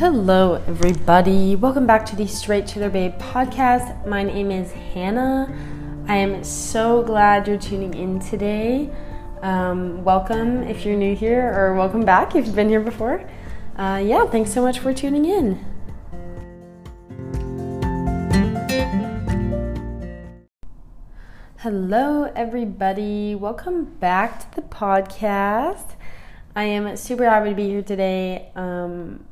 Hello, everybody. Welcome back to the Straight Shooter Babe podcast. My name is Hannah. I am so glad you're tuning in today. Um, welcome if you're new here, or welcome back if you've been here before. Uh, yeah, thanks so much for tuning in. Hello, everybody. Welcome back to the podcast. I am super happy to be here today. Um,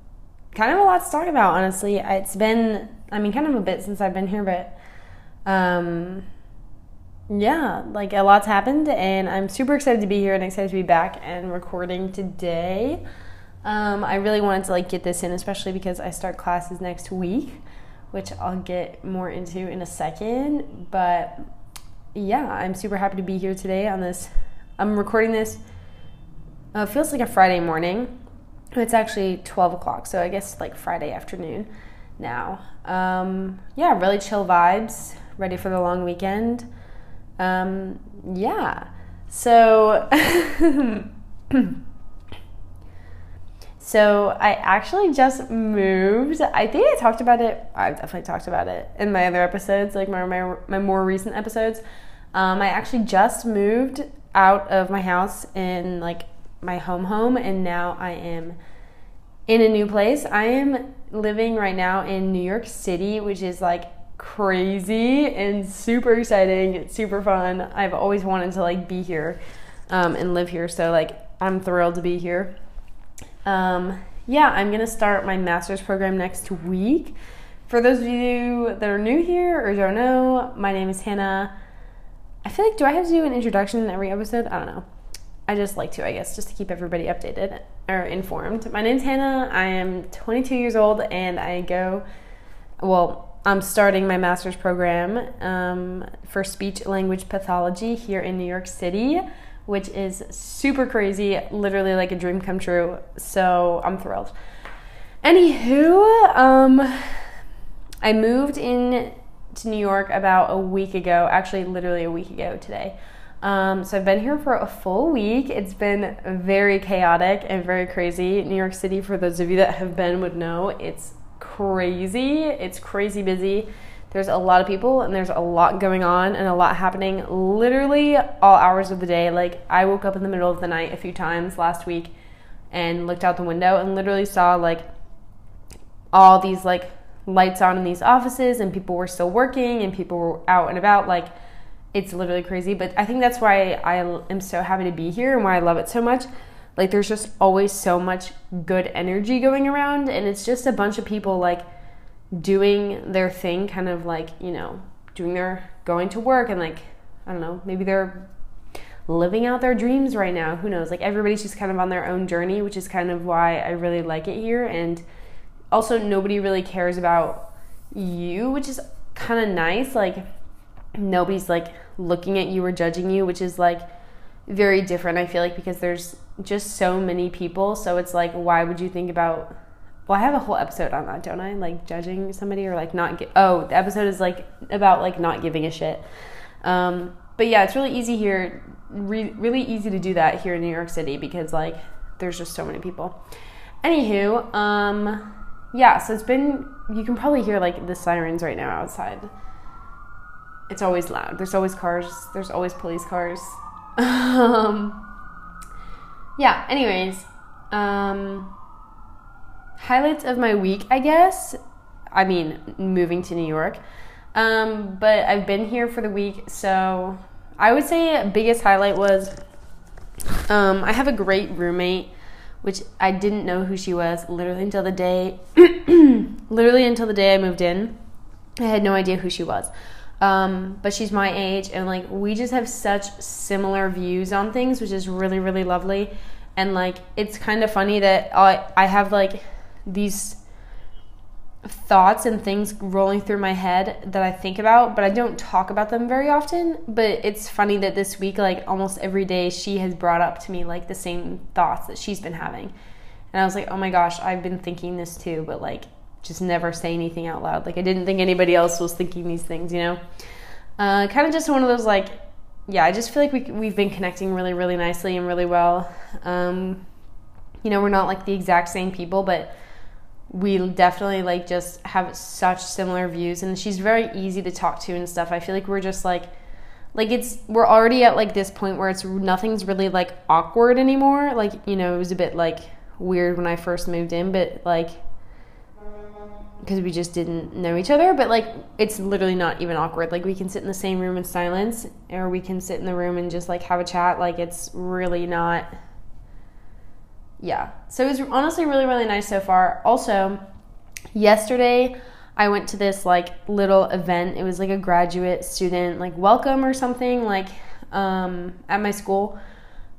kind of a lot to talk about, honestly. It's been, I mean, kind of a bit since I've been here, but um, yeah, like a lot's happened, and I'm super excited to be here and excited to be back and recording today. Um, I really wanted to like get this in, especially because I start classes next week, which I'll get more into in a second. But yeah, I'm super happy to be here today on this. I'm recording this. Uh, feels like a Friday morning. It's actually 12 o'clock, so I guess like Friday afternoon now. Um, yeah, really chill vibes, ready for the long weekend. Um, yeah, so. so I actually just moved. I think I talked about it. I've definitely talked about it in my other episodes, like my my, my more recent episodes. Um, I actually just moved out of my house in like my home home and now I am in a new place. I am living right now in New York City, which is like crazy and super exciting. It's super fun. I've always wanted to like be here um, and live here, so like I'm thrilled to be here. Um, yeah, I'm gonna start my master's program next week. For those of you that are new here or don't know, my name is Hannah. I feel like do I have to do an introduction in every episode? I don't know. I just like to, I guess, just to keep everybody updated or informed. My name's Hannah. I am 22 years old and I go, well, I'm starting my master's program um, for speech language pathology here in New York City, which is super crazy, literally like a dream come true. So I'm thrilled. Anywho, um, I moved in to New York about a week ago, actually, literally a week ago today. Um, so I've been here for a full week. It's been very chaotic and very crazy. New York City, for those of you that have been, would know it's crazy. It's crazy busy. There's a lot of people and there's a lot going on and a lot happening literally all hours of the day. Like I woke up in the middle of the night a few times last week and looked out the window and literally saw like all these like lights on in these offices and people were still working and people were out and about like it's literally crazy. But I think that's why I am so happy to be here and why I love it so much. Like, there's just always so much good energy going around, and it's just a bunch of people like doing their thing, kind of like, you know, doing their going to work and like, I don't know, maybe they're living out their dreams right now. Who knows? Like, everybody's just kind of on their own journey, which is kind of why I really like it here. And also, nobody really cares about you, which is kind of nice. Like, nobody's like looking at you or judging you, which is like very different, I feel like, because there's just so many people. So it's like, why would you think about. Well, I have a whole episode on that, don't I? Like judging somebody or like not. Gi- oh, the episode is like about like not giving a shit. Um, but yeah, it's really easy here. Re- really easy to do that here in New York City because like there's just so many people. Anywho, um, yeah. So it's been. You can probably hear like the sirens right now outside it's always loud. There's always cars. There's always police cars. um, yeah. Anyways, um, highlights of my week, I guess. I mean, moving to New York. Um, but I've been here for the week, so I would say biggest highlight was um, I have a great roommate, which I didn't know who she was literally until the day, literally until the day I moved in. I had no idea who she was. Um, but she's my age, and like we just have such similar views on things, which is really, really lovely. And like it's kind of funny that I I have like these thoughts and things rolling through my head that I think about, but I don't talk about them very often. But it's funny that this week, like almost every day, she has brought up to me like the same thoughts that she's been having. And I was like, oh my gosh, I've been thinking this too, but like just never say anything out loud. Like I didn't think anybody else was thinking these things, you know. Uh, kind of just one of those like, yeah. I just feel like we we've been connecting really, really nicely and really well. Um, you know, we're not like the exact same people, but we definitely like just have such similar views and she's very easy to talk to and stuff. I feel like we're just like like it's we're already at like this point where it's nothing's really like awkward anymore. Like, you know, it was a bit like weird when I first moved in, but like because we just didn't know each other, but like it's literally not even awkward. Like we can sit in the same room in silence or we can sit in the room and just like have a chat. Like it's really not yeah. So it was honestly really, really nice so far. Also, yesterday I went to this like little event. It was like a graduate student like welcome or something like um, at my school.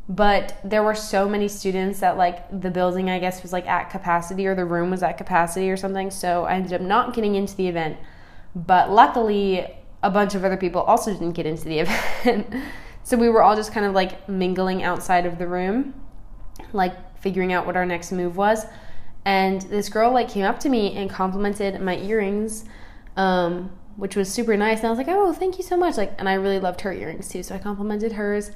But there were so many students that like the building I guess was like at capacity or the room was at capacity or something. So I ended up not getting into the event. But luckily a bunch of other people also didn't get into the event. so we were all just kind of like mingling outside of the room. Like figuring out what our next move was. And this girl like came up to me and complimented my earrings, um, which was super nice. And I was like, "Oh, thank you so much!" Like, and I really loved her earrings too, so I complimented hers.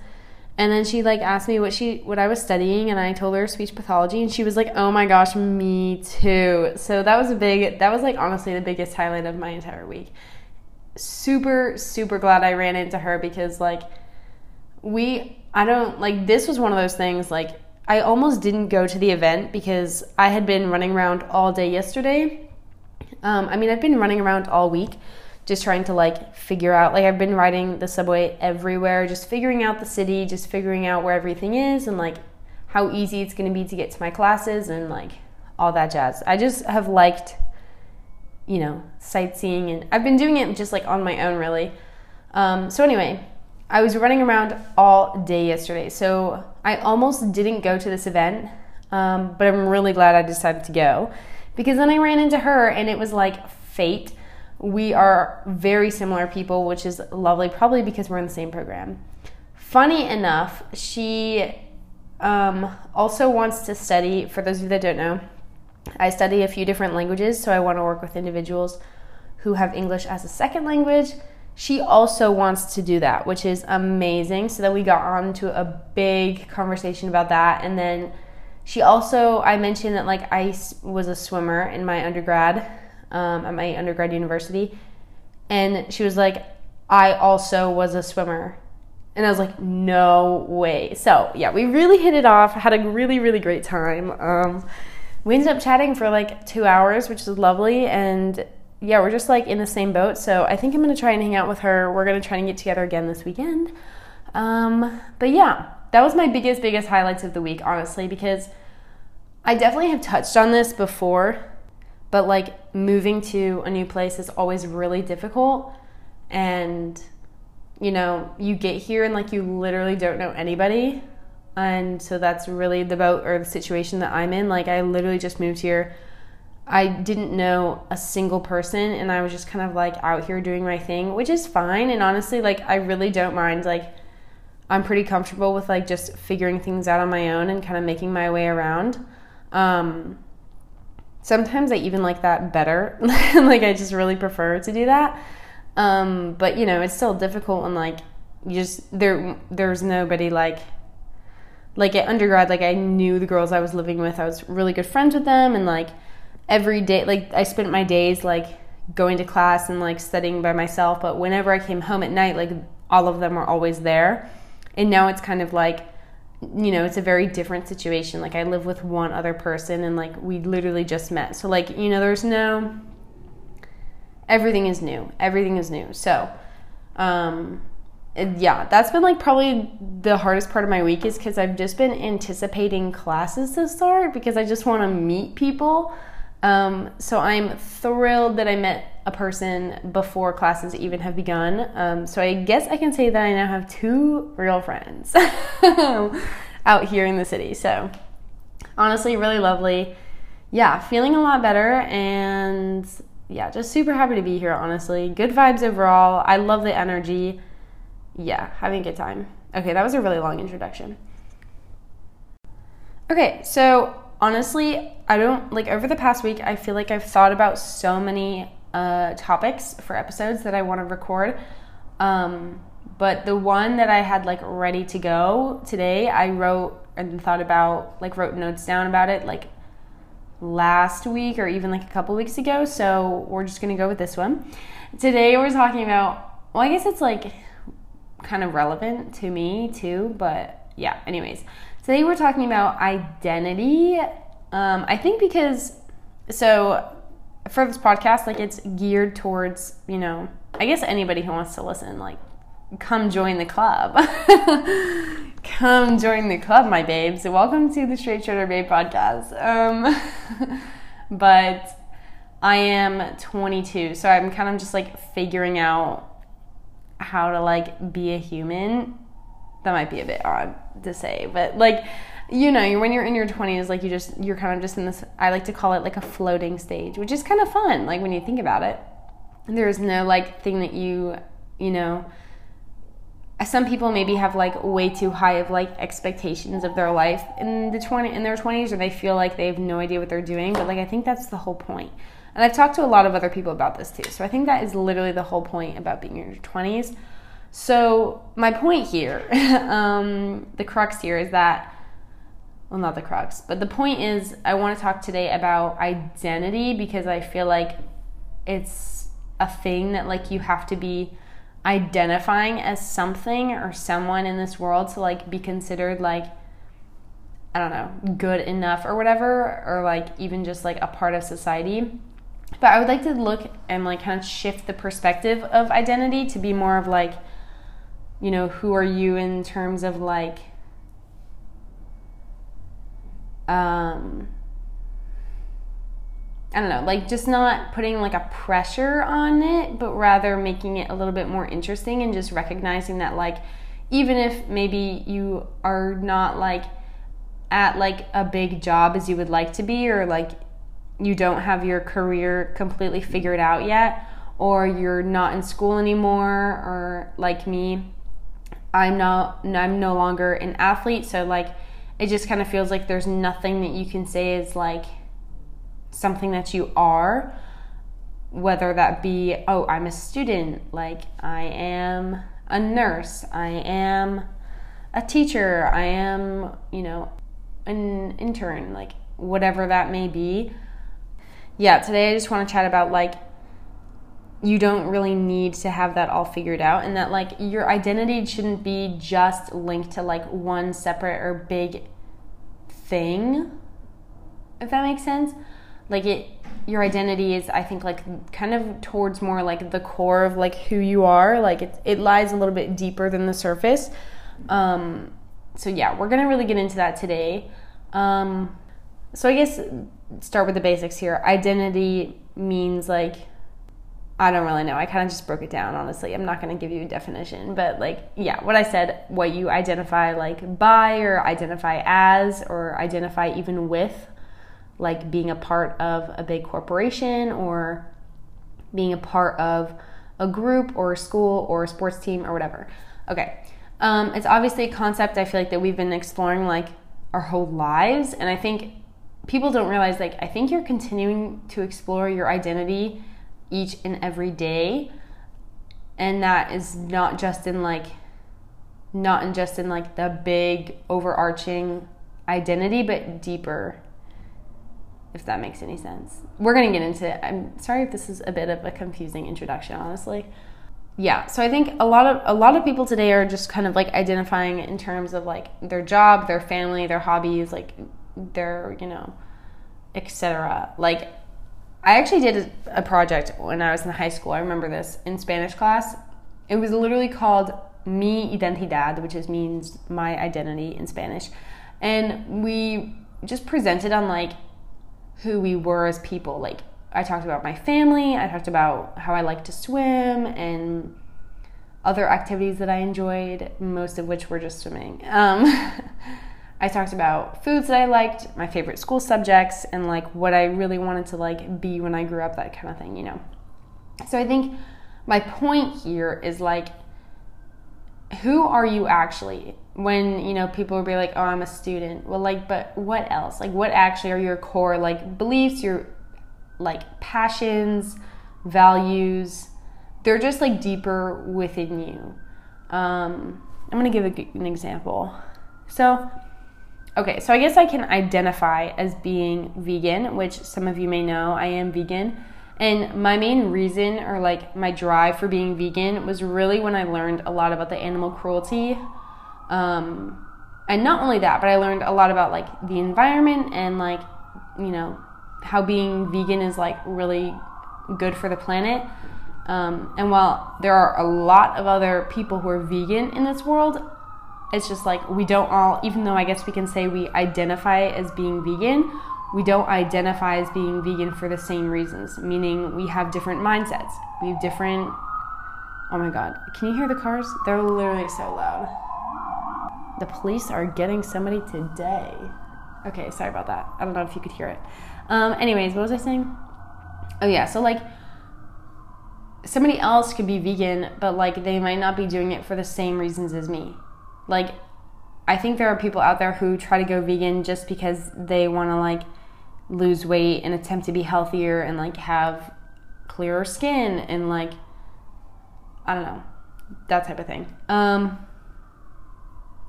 And then she like asked me what she what I was studying, and I told her speech pathology, and she was like, "Oh my gosh, me too." So that was a big. That was like honestly the biggest highlight of my entire week. Super super glad I ran into her because like we I don't like this was one of those things like I almost didn't go to the event because I had been running around all day yesterday. Um, I mean, I've been running around all week just trying to like figure out, like, I've been riding the subway everywhere, just figuring out the city, just figuring out where everything is and like how easy it's going to be to get to my classes and like all that jazz. I just have liked, you know, sightseeing and I've been doing it just like on my own, really. Um, so, anyway, I was running around all day yesterday, so I almost didn't go to this event, um, but I'm really glad I decided to go because then I ran into her and it was like fate. We are very similar people, which is lovely, probably because we're in the same program. Funny enough, she um, also wants to study, for those of you that don't know, I study a few different languages, so I want to work with individuals who have English as a second language she also wants to do that, which is amazing. So then we got on to a big conversation about that. And then she also, I mentioned that like I was a swimmer in my undergrad, um, at my undergrad university. And she was like, I also was a swimmer. And I was like, no way. So yeah, we really hit it off, had a really, really great time. Um, we ended up chatting for like two hours, which is lovely. And yeah, we're just like in the same boat. So I think I'm gonna try and hang out with her. We're gonna try and get together again this weekend. Um, but yeah, that was my biggest, biggest highlights of the week, honestly, because I definitely have touched on this before, but like moving to a new place is always really difficult. And, you know, you get here and like you literally don't know anybody. And so that's really the boat or the situation that I'm in. Like, I literally just moved here I didn't know a single person and I was just kind of like out here doing my thing, which is fine. And honestly, like I really don't mind. Like I'm pretty comfortable with like just figuring things out on my own and kind of making my way around. Um, sometimes I even like that better. like I just really prefer to do that. Um, but you know, it's still difficult and like you just there there's nobody like like at undergrad like I knew the girls I was living with. I was really good friends with them and like every day like I spent my days like going to class and like studying by myself, but whenever I came home at night, like all of them were always there. And now it's kind of like you know, it's a very different situation. Like I live with one other person and like we literally just met. So like, you know, there's no everything is new. Everything is new. So, um yeah, that's been like probably the hardest part of my week is cuz I've just been anticipating classes to start because I just want to meet people. Um, so I'm thrilled that I met a person before classes even have begun. Um, so I guess I can say that I now have two real friends out here in the city. So honestly, really lovely. Yeah, feeling a lot better and yeah, just super happy to be here, honestly. Good vibes overall. I love the energy. Yeah, having a good time. Okay, that was a really long introduction. Okay, so honestly, I don't like over the past week, I feel like I've thought about so many uh, topics for episodes that I want to record. Um, but the one that I had like ready to go today, I wrote and thought about, like, wrote notes down about it, like last week or even like a couple weeks ago. So we're just gonna go with this one. Today we're talking about, well, I guess it's like kind of relevant to me too, but yeah, anyways. Today we're talking about identity. Um, I think because, so for this podcast, like it's geared towards, you know, I guess anybody who wants to listen, like, come join the club. come join the club, my babes. Welcome to the Straight Shooter Babe podcast. Um, but I am 22, so I'm kind of just like figuring out how to like be a human. That might be a bit odd to say, but like you know, when you're in your 20s, like you just you're kind of just in this. I like to call it like a floating stage, which is kind of fun. Like when you think about it, there's no like thing that you you know some people maybe have like way too high of like expectations of their life in the 20 in their 20s or they feel like they have no idea what they're doing but like i think that's the whole point and i've talked to a lot of other people about this too so i think that is literally the whole point about being in your 20s so my point here um, the crux here is that well not the crux but the point is i want to talk today about identity because i feel like it's a thing that like you have to be identifying as something or someone in this world to like be considered like I don't know, good enough or whatever, or like even just like a part of society. But I would like to look and like kind of shift the perspective of identity to be more of like, you know, who are you in terms of like, um, I don't know, like just not putting like a pressure on it, but rather making it a little bit more interesting and just recognizing that like even if maybe you are not like at like a big job as you would like to be or like you don't have your career completely figured out yet or you're not in school anymore or like me I'm not I'm no longer an athlete so like it just kind of feels like there's nothing that you can say is like something that you are, whether that be, oh, I'm a student, like I am a nurse, I am a teacher, I am, you know, an intern, like whatever that may be. Yeah, today I just want to chat about like you don't really need to have that all figured out and that like your identity shouldn't be just linked to like one separate or big thing if that makes sense. Like it your identity is i think like kind of towards more like the core of like who you are. Like it, it lies a little bit deeper than the surface. Um so yeah we're gonna really get into that today. Um so i guess start with the basics here. Identity means like I don't really know. I kind of just broke it down, honestly. I'm not going to give you a definition, but like, yeah, what I said, what you identify like by or identify as or identify even with like being a part of a big corporation or being a part of a group or a school or a sports team or whatever. Okay. Um, it's obviously a concept I feel like that we've been exploring like our whole lives. And I think people don't realize like, I think you're continuing to explore your identity each and every day. And that is not just in like, not in just in like the big overarching identity, but deeper if that makes any sense. We're going to get into it. I'm sorry if this is a bit of a confusing introduction, honestly. Yeah, so I think a lot of a lot of people today are just kind of like identifying in terms of like their job, their family, their hobbies, like their, you know, etc. Like I actually did a project when I was in high school. I remember this in Spanish class. It was literally called Mi Identidad, which is means my identity in Spanish. And we just presented on like who we were as people. Like I talked about my family, I talked about how I like to swim and other activities that I enjoyed, most of which were just swimming. Um, I talked about foods that I liked, my favorite school subjects, and like what I really wanted to like be when I grew up, that kind of thing, you know. So I think my point here is like who are you actually? when you know people will be like oh i'm a student. Well like but what else? Like what actually are your core like beliefs your like passions values? They're just like deeper within you. Um, i'm gonna give a, an example. So okay, so I guess I can identify as being vegan, which some of you may know I am vegan. And my main reason or like my drive for being vegan was really when I learned a lot about the animal cruelty. Um, and not only that, but I learned a lot about like the environment and like, you know, how being vegan is like really good for the planet. Um, and while there are a lot of other people who are vegan in this world, it's just like we don't all, even though I guess we can say we identify as being vegan, we don't identify as being vegan for the same reasons, meaning we have different mindsets. We have different. Oh my god, can you hear the cars? They're literally so loud. The police are getting somebody today. Okay, sorry about that. I don't know if you could hear it. Um, anyways, what was I saying? Oh, yeah, so like somebody else could be vegan, but like they might not be doing it for the same reasons as me. Like, I think there are people out there who try to go vegan just because they want to like lose weight and attempt to be healthier and like have clearer skin and like I don't know that type of thing. Um,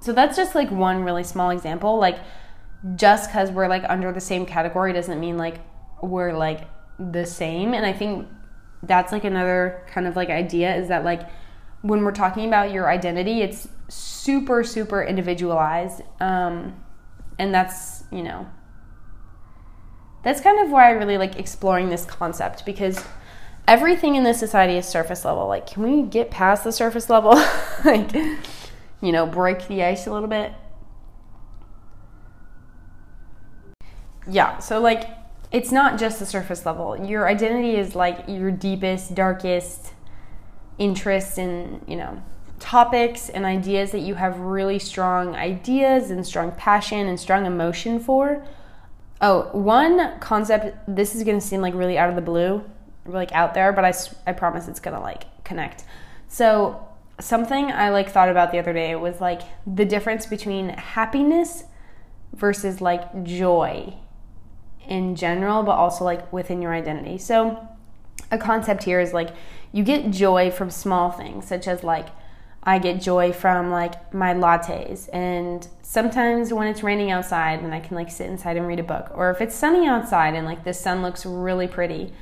so that's just like one really small example. Like, just because we're like under the same category doesn't mean like we're like the same. And I think that's like another kind of like idea is that like when we're talking about your identity, it's super, super individualized. Um, and that's, you know, that's kind of why I really like exploring this concept because everything in this society is surface level. Like, can we get past the surface level? like, you know, break the ice a little bit? Yeah, so like, it's not just the surface level. Your identity is like your deepest, darkest interests in, you know, topics and ideas that you have really strong ideas and strong passion and strong emotion for. Oh, one concept, this is going to seem like really out of the blue, like out there, but I, I promise it's going to like connect. So, something I like thought about the other day was like the difference between happiness versus like joy in general, but also like within your identity. So, a concept here is like you get joy from small things, such as like I get joy from like my lattes, and sometimes when it's raining outside and I can like sit inside and read a book, or if it's sunny outside and like the sun looks really pretty,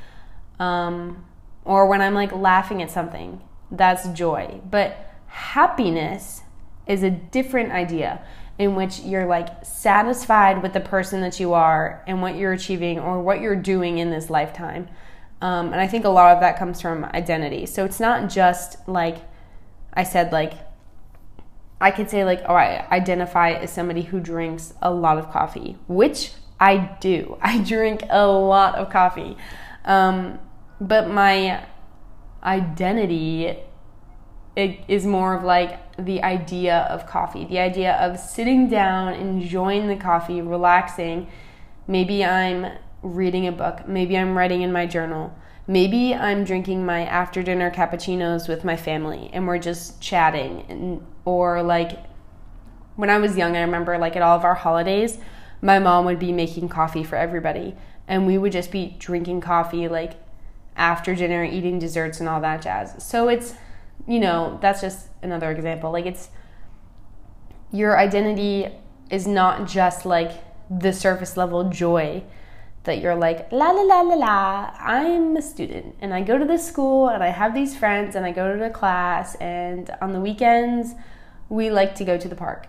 um, or when I'm like laughing at something, that's joy. But happiness is a different idea in which you're like satisfied with the person that you are and what you're achieving or what you're doing in this lifetime. Um, and I think a lot of that comes from identity. So it's not just like I said, like, I could say, like, oh, I identify as somebody who drinks a lot of coffee, which I do. I drink a lot of coffee. Um, but my identity it is more of like the idea of coffee, the idea of sitting down, enjoying the coffee, relaxing. Maybe I'm reading a book, maybe I'm writing in my journal, maybe I'm drinking my after dinner cappuccinos with my family and we're just chatting. And, or like when I was young, I remember like at all of our holidays, my mom would be making coffee for everybody and we would just be drinking coffee like after dinner, eating desserts and all that jazz. So it's you know, that's just another example. Like it's your identity is not just like the surface level joy that you're like la la la la la i'm a student and i go to this school and i have these friends and i go to the class and on the weekends we like to go to the park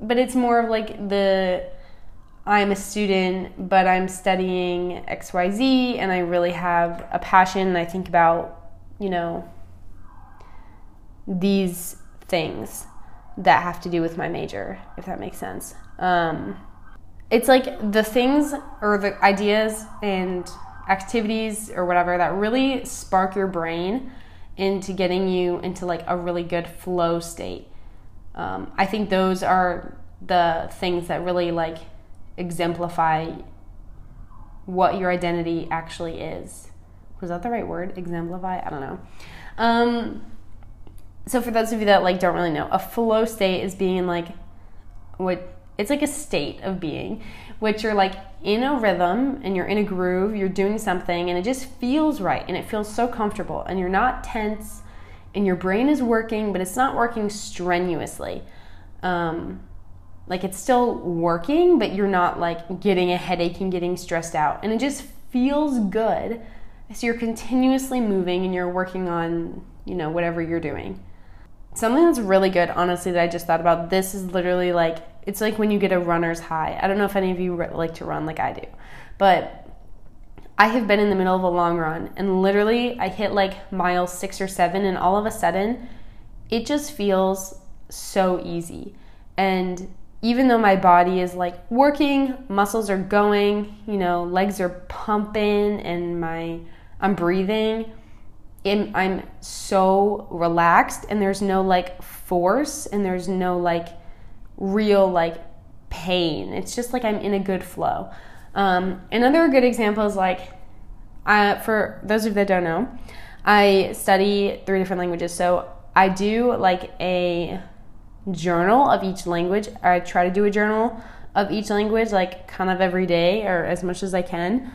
but it's more of like the i'm a student but i'm studying xyz and i really have a passion and i think about you know these things that have to do with my major, if that makes sense. Um, it's like the things or the ideas and activities or whatever that really spark your brain into getting you into like a really good flow state. Um, I think those are the things that really like exemplify what your identity actually is. Was that the right word? Exemplify? I don't know. Um, so for those of you that like don't really know, a flow state is being like what it's like a state of being which you're like in a rhythm and you're in a groove, you're doing something and it just feels right and it feels so comfortable and you're not tense and your brain is working, but it's not working strenuously. Um, like it's still working, but you're not like getting a headache and getting stressed out. And it just feels good. So you're continuously moving and you're working on, you know, whatever you're doing. Something that's really good, honestly, that I just thought about this is literally like it's like when you get a runner's high. I don't know if any of you like to run like I do, but I have been in the middle of a long run and literally I hit like mile six or seven, and all of a sudden it just feels so easy. And even though my body is like working, muscles are going, you know, legs are pumping, and my I'm breathing, and I'm so relaxed, and there's no like force, and there's no like real like pain. It's just like I'm in a good flow. Um, another good example is like, uh, for those of you that don't know, I study three different languages. So I do like a journal of each language. I try to do a journal of each language, like kind of every day or as much as I can.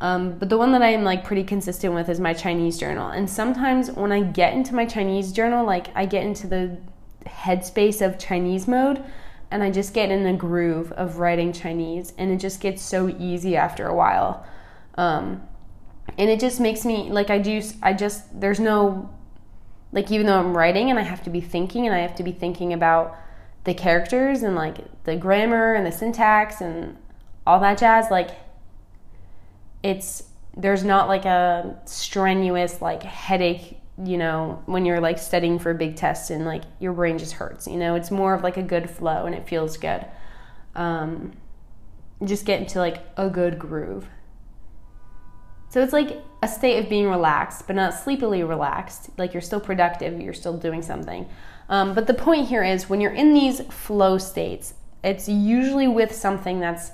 Um, but the one that I'm like pretty consistent with is my Chinese journal. And sometimes when I get into my Chinese journal, like I get into the headspace of Chinese mode and I just get in a groove of writing Chinese, and it just gets so easy after a while. Um, and it just makes me like I do. I just there's no like even though I'm writing and I have to be thinking and I have to be thinking about the characters and like the grammar and the syntax and all that jazz. Like it's there's not like a strenuous like headache you know, when you're like studying for a big test and like your brain just hurts, you know, it's more of like a good flow and it feels good. Um, just get into like a good groove. So it's like a state of being relaxed, but not sleepily relaxed. Like you're still productive, you're still doing something. Um, but the point here is when you're in these flow states, it's usually with something that's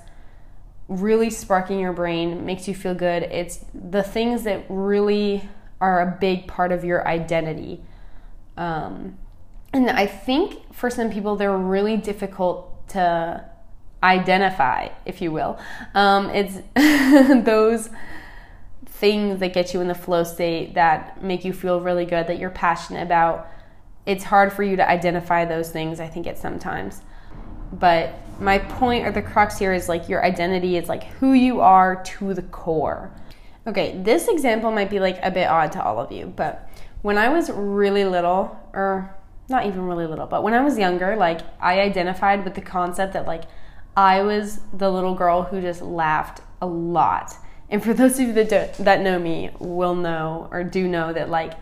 really sparking your brain, makes you feel good. It's the things that really are a big part of your identity. Um, and I think for some people, they're really difficult to identify, if you will. Um, it's those things that get you in the flow state that make you feel really good, that you're passionate about. It's hard for you to identify those things, I think, at sometimes. But my point or the crux here is like your identity is like who you are to the core. Okay, this example might be like a bit odd to all of you, but when I was really little, or not even really little, but when I was younger, like I identified with the concept that like I was the little girl who just laughed a lot. And for those of you that that know me will know or do know that like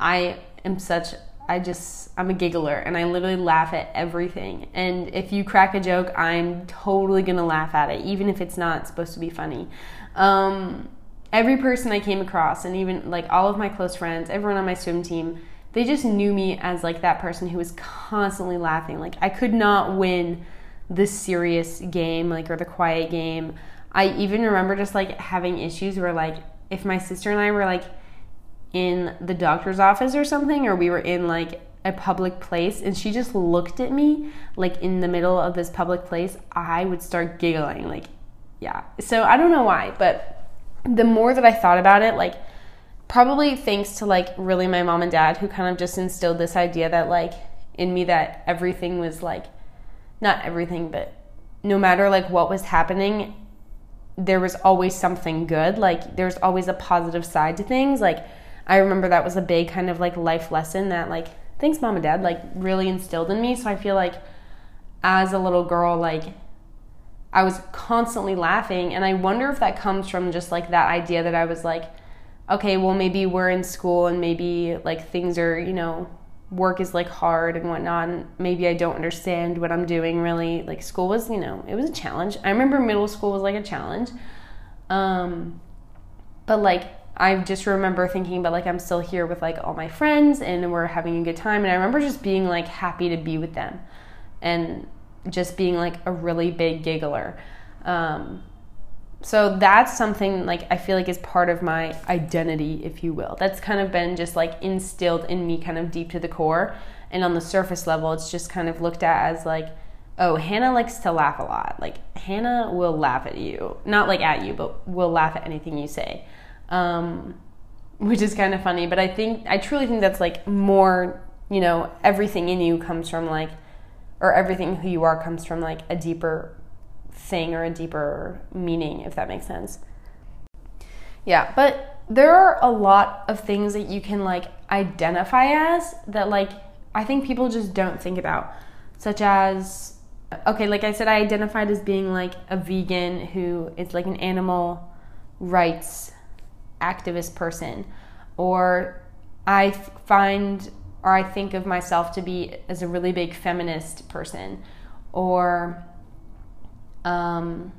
I am such I just I'm a giggler and I literally laugh at everything. And if you crack a joke, I'm totally gonna laugh at it, even if it's not supposed to be funny. Um, every person I came across, and even like all of my close friends, everyone on my swim team, they just knew me as like that person who was constantly laughing. Like I could not win the serious game, like or the quiet game. I even remember just like having issues where like if my sister and I were like in the doctor's office or something, or we were in like a public place and she just looked at me like in the middle of this public place, I would start giggling. Like, yeah. So I don't know why, but the more that I thought about it, like probably thanks to like really my mom and dad who kind of just instilled this idea that like in me that everything was like not everything, but no matter like what was happening, there was always something good. Like there's always a positive side to things. Like I remember that was a big kind of like life lesson that like thanks mom and dad like really instilled in me. So I feel like as a little girl like I was constantly laughing. And I wonder if that comes from just like that idea that I was like, okay, well, maybe we're in school and maybe like things are, you know, work is like hard and whatnot. And maybe I don't understand what I'm doing really. Like school was, you know, it was a challenge. I remember middle school was like a challenge. Um, but like, I just remember thinking about like I'm still here with like all my friends and we're having a good time and I remember just being like happy to be with them. And just being like a really big giggler. Um, so that's something like I feel like is part of my identity, if you will. That's kind of been just like instilled in me, kind of deep to the core. And on the surface level, it's just kind of looked at as like, oh, Hannah likes to laugh a lot. Like Hannah will laugh at you, not like at you, but will laugh at anything you say, um, which is kind of funny. But I think I truly think that's like more, you know, everything in you comes from like or everything who you are comes from like a deeper thing or a deeper meaning, if that makes sense. Yeah, but there are a lot of things that you can like identify as that like I think people just don't think about, such as okay, like I said, I identified as being like a vegan who is like an animal rights activist person, or I find or I think of myself to be as a really big feminist person, or um,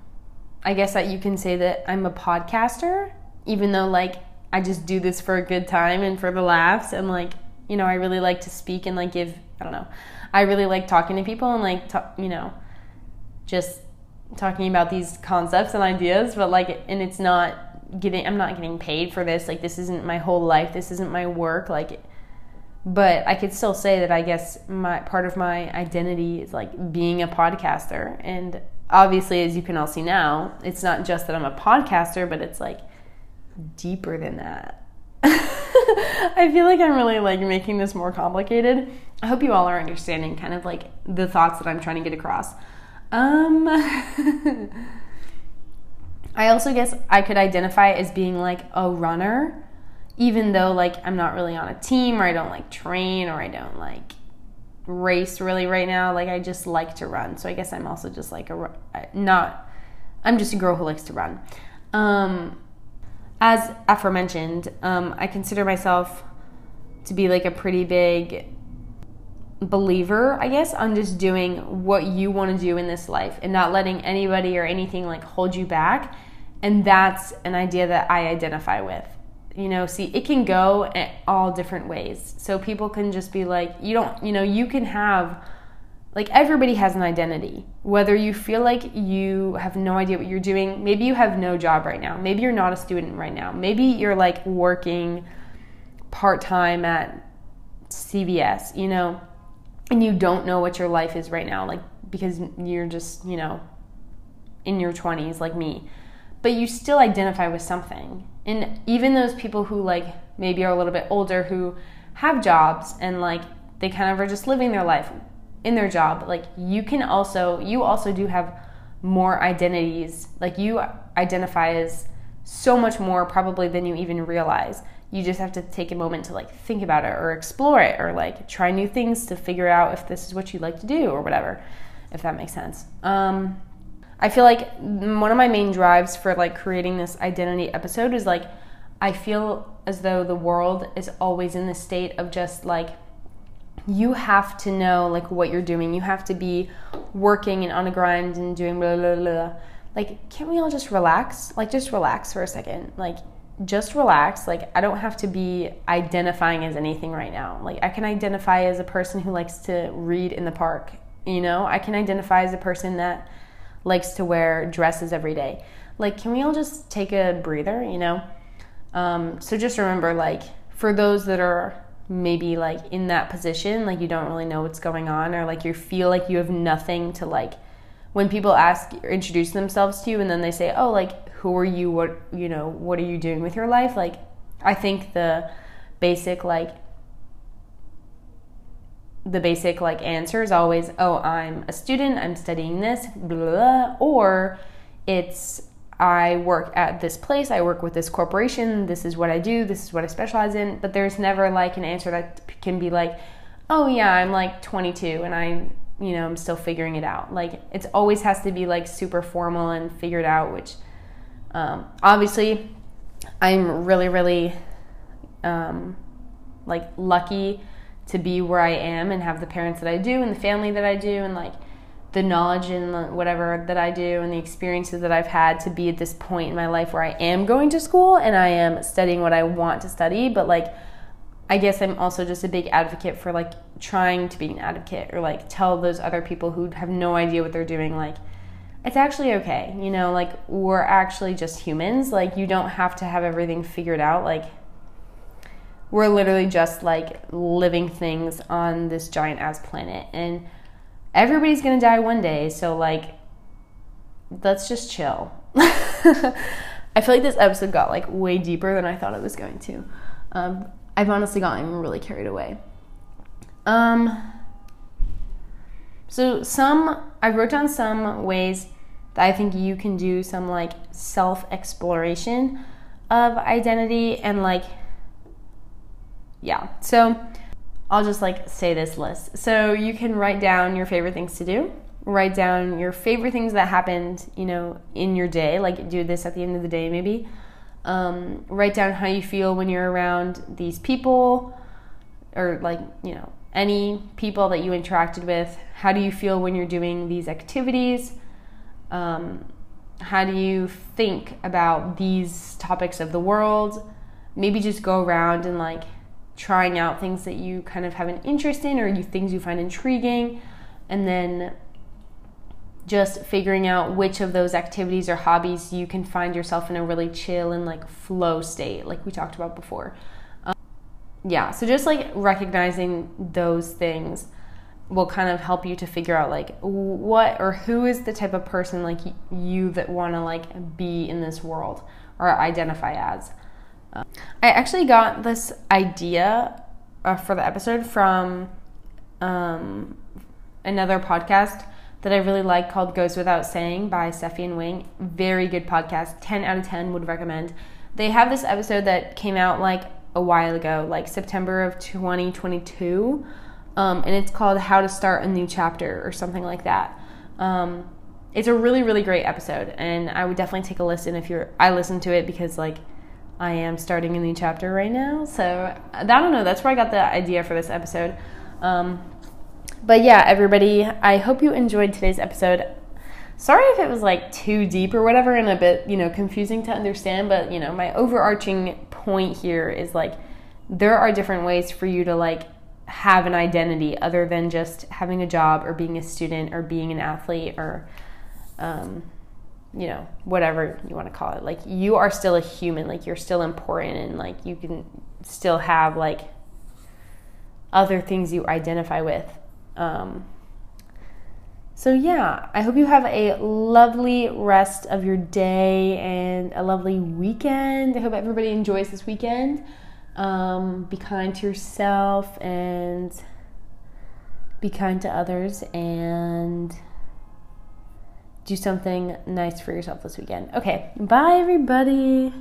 I guess that you can say that I'm a podcaster, even though like I just do this for a good time and for the laughs, and like you know I really like to speak and like give I don't know I really like talking to people and like you know just talking about these concepts and ideas, but like and it's not getting I'm not getting paid for this. Like this isn't my whole life. This isn't my work. Like but I could still say that I guess my part of my identity is like being a podcaster and obviously as you can all see now, it's not just that I'm a podcaster, but it's like deeper than that. I feel like I'm really like making this more complicated. I hope you all are understanding kind of like the thoughts that I'm trying to get across. Um I also guess I could identify as being like a runner even though like I'm not really on a team or I don't like train or I don't like race really right now. Like I just like to run. So I guess I'm also just like a not I'm just a girl who likes to run. Um as aforementioned, um, I consider myself to be like a pretty big believer, I guess, on just doing what you want to do in this life and not letting anybody or anything like hold you back. And that's an idea that I identify with. You know, see, it can go all different ways. So people can just be like, you don't, you know, you can have, like, everybody has an identity. Whether you feel like you have no idea what you're doing, maybe you have no job right now, maybe you're not a student right now, maybe you're like working part time at CVS, you know, and you don't know what your life is right now, like because you're just, you know, in your 20s like me. But you still identify with something. And even those people who like maybe are a little bit older who have jobs and like they kind of are just living their life in their job, like you can also you also do have more identities. Like you identify as so much more probably than you even realize you just have to take a moment to like think about it or explore it or like try new things to figure out if this is what you'd like to do or whatever if that makes sense um, i feel like one of my main drives for like creating this identity episode is like i feel as though the world is always in the state of just like you have to know like what you're doing you have to be working and on a grind and doing blah blah blah like can't we all just relax like just relax for a second like just relax. Like, I don't have to be identifying as anything right now. Like, I can identify as a person who likes to read in the park, you know? I can identify as a person that likes to wear dresses every day. Like, can we all just take a breather, you know? Um, so just remember, like, for those that are maybe like in that position, like you don't really know what's going on, or like you feel like you have nothing to like, when people ask or introduce themselves to you and then they say, oh, like, who are you what you know what are you doing with your life like i think the basic like the basic like answer is always oh i'm a student i'm studying this blah, or it's i work at this place i work with this corporation this is what i do this is what i specialize in but there's never like an answer that can be like oh yeah i'm like 22 and i you know i'm still figuring it out. Like it always has to be like super formal and figured out which um, obviously, I'm really, really um, like lucky to be where I am and have the parents that I do and the family that I do and like the knowledge and whatever that I do and the experiences that I've had to be at this point in my life where I am going to school and I am studying what I want to study. But like, I guess I'm also just a big advocate for like trying to be an advocate or like tell those other people who have no idea what they're doing, like, it's actually okay. You know, like we're actually just humans. Like you don't have to have everything figured out. Like we're literally just like living things on this giant ass planet and everybody's to die one day. So like let's just chill. I feel like this episode got like way deeper than I thought it was going to. Um, I've honestly gotten really carried away. Um, So some I wrote down some ways that I think you can do some like self exploration of identity and like yeah. So I'll just like say this list. So you can write down your favorite things to do. Write down your favorite things that happened, you know, in your day. Like do this at the end of the day, maybe. Um, write down how you feel when you're around these people, or like you know any people that you interacted with. How do you feel when you're doing these activities? Um, how do you think about these topics of the world? Maybe just go around and like trying out things that you kind of have an interest in or you things you find intriguing and then just figuring out which of those activities or hobbies you can find yourself in a really chill and like flow state like we talked about before. Um, yeah so just like recognizing those things will kind of help you to figure out like what or who is the type of person like you that want to like be in this world or identify as I actually got this idea uh, for the episode from um, another podcast that I really like called Goes Without Saying by Steffi and Wing. Very good podcast. 10 out of 10 would recommend. They have this episode that came out like a while ago, like September of 2022. Um, and it's called How to Start a New Chapter or something like that. Um, it's a really, really great episode. And I would definitely take a listen if you're, I listened to it because like, I am starting a new chapter right now. So I don't know. That's where I got the idea for this episode. Um, but yeah, everybody, I hope you enjoyed today's episode. Sorry if it was like too deep or whatever and a bit, you know, confusing to understand, but you know, my overarching point here is like there are different ways for you to like have an identity other than just having a job or being a student or being an athlete or um, you know, whatever you want to call it. Like you are still a human, like you're still important and like you can still have like other things you identify with. Um, so yeah, I hope you have a lovely rest of your day and a lovely weekend. I hope everybody enjoys this weekend. Um, be kind to yourself and be kind to others and do something nice for yourself this weekend. Okay, bye everybody.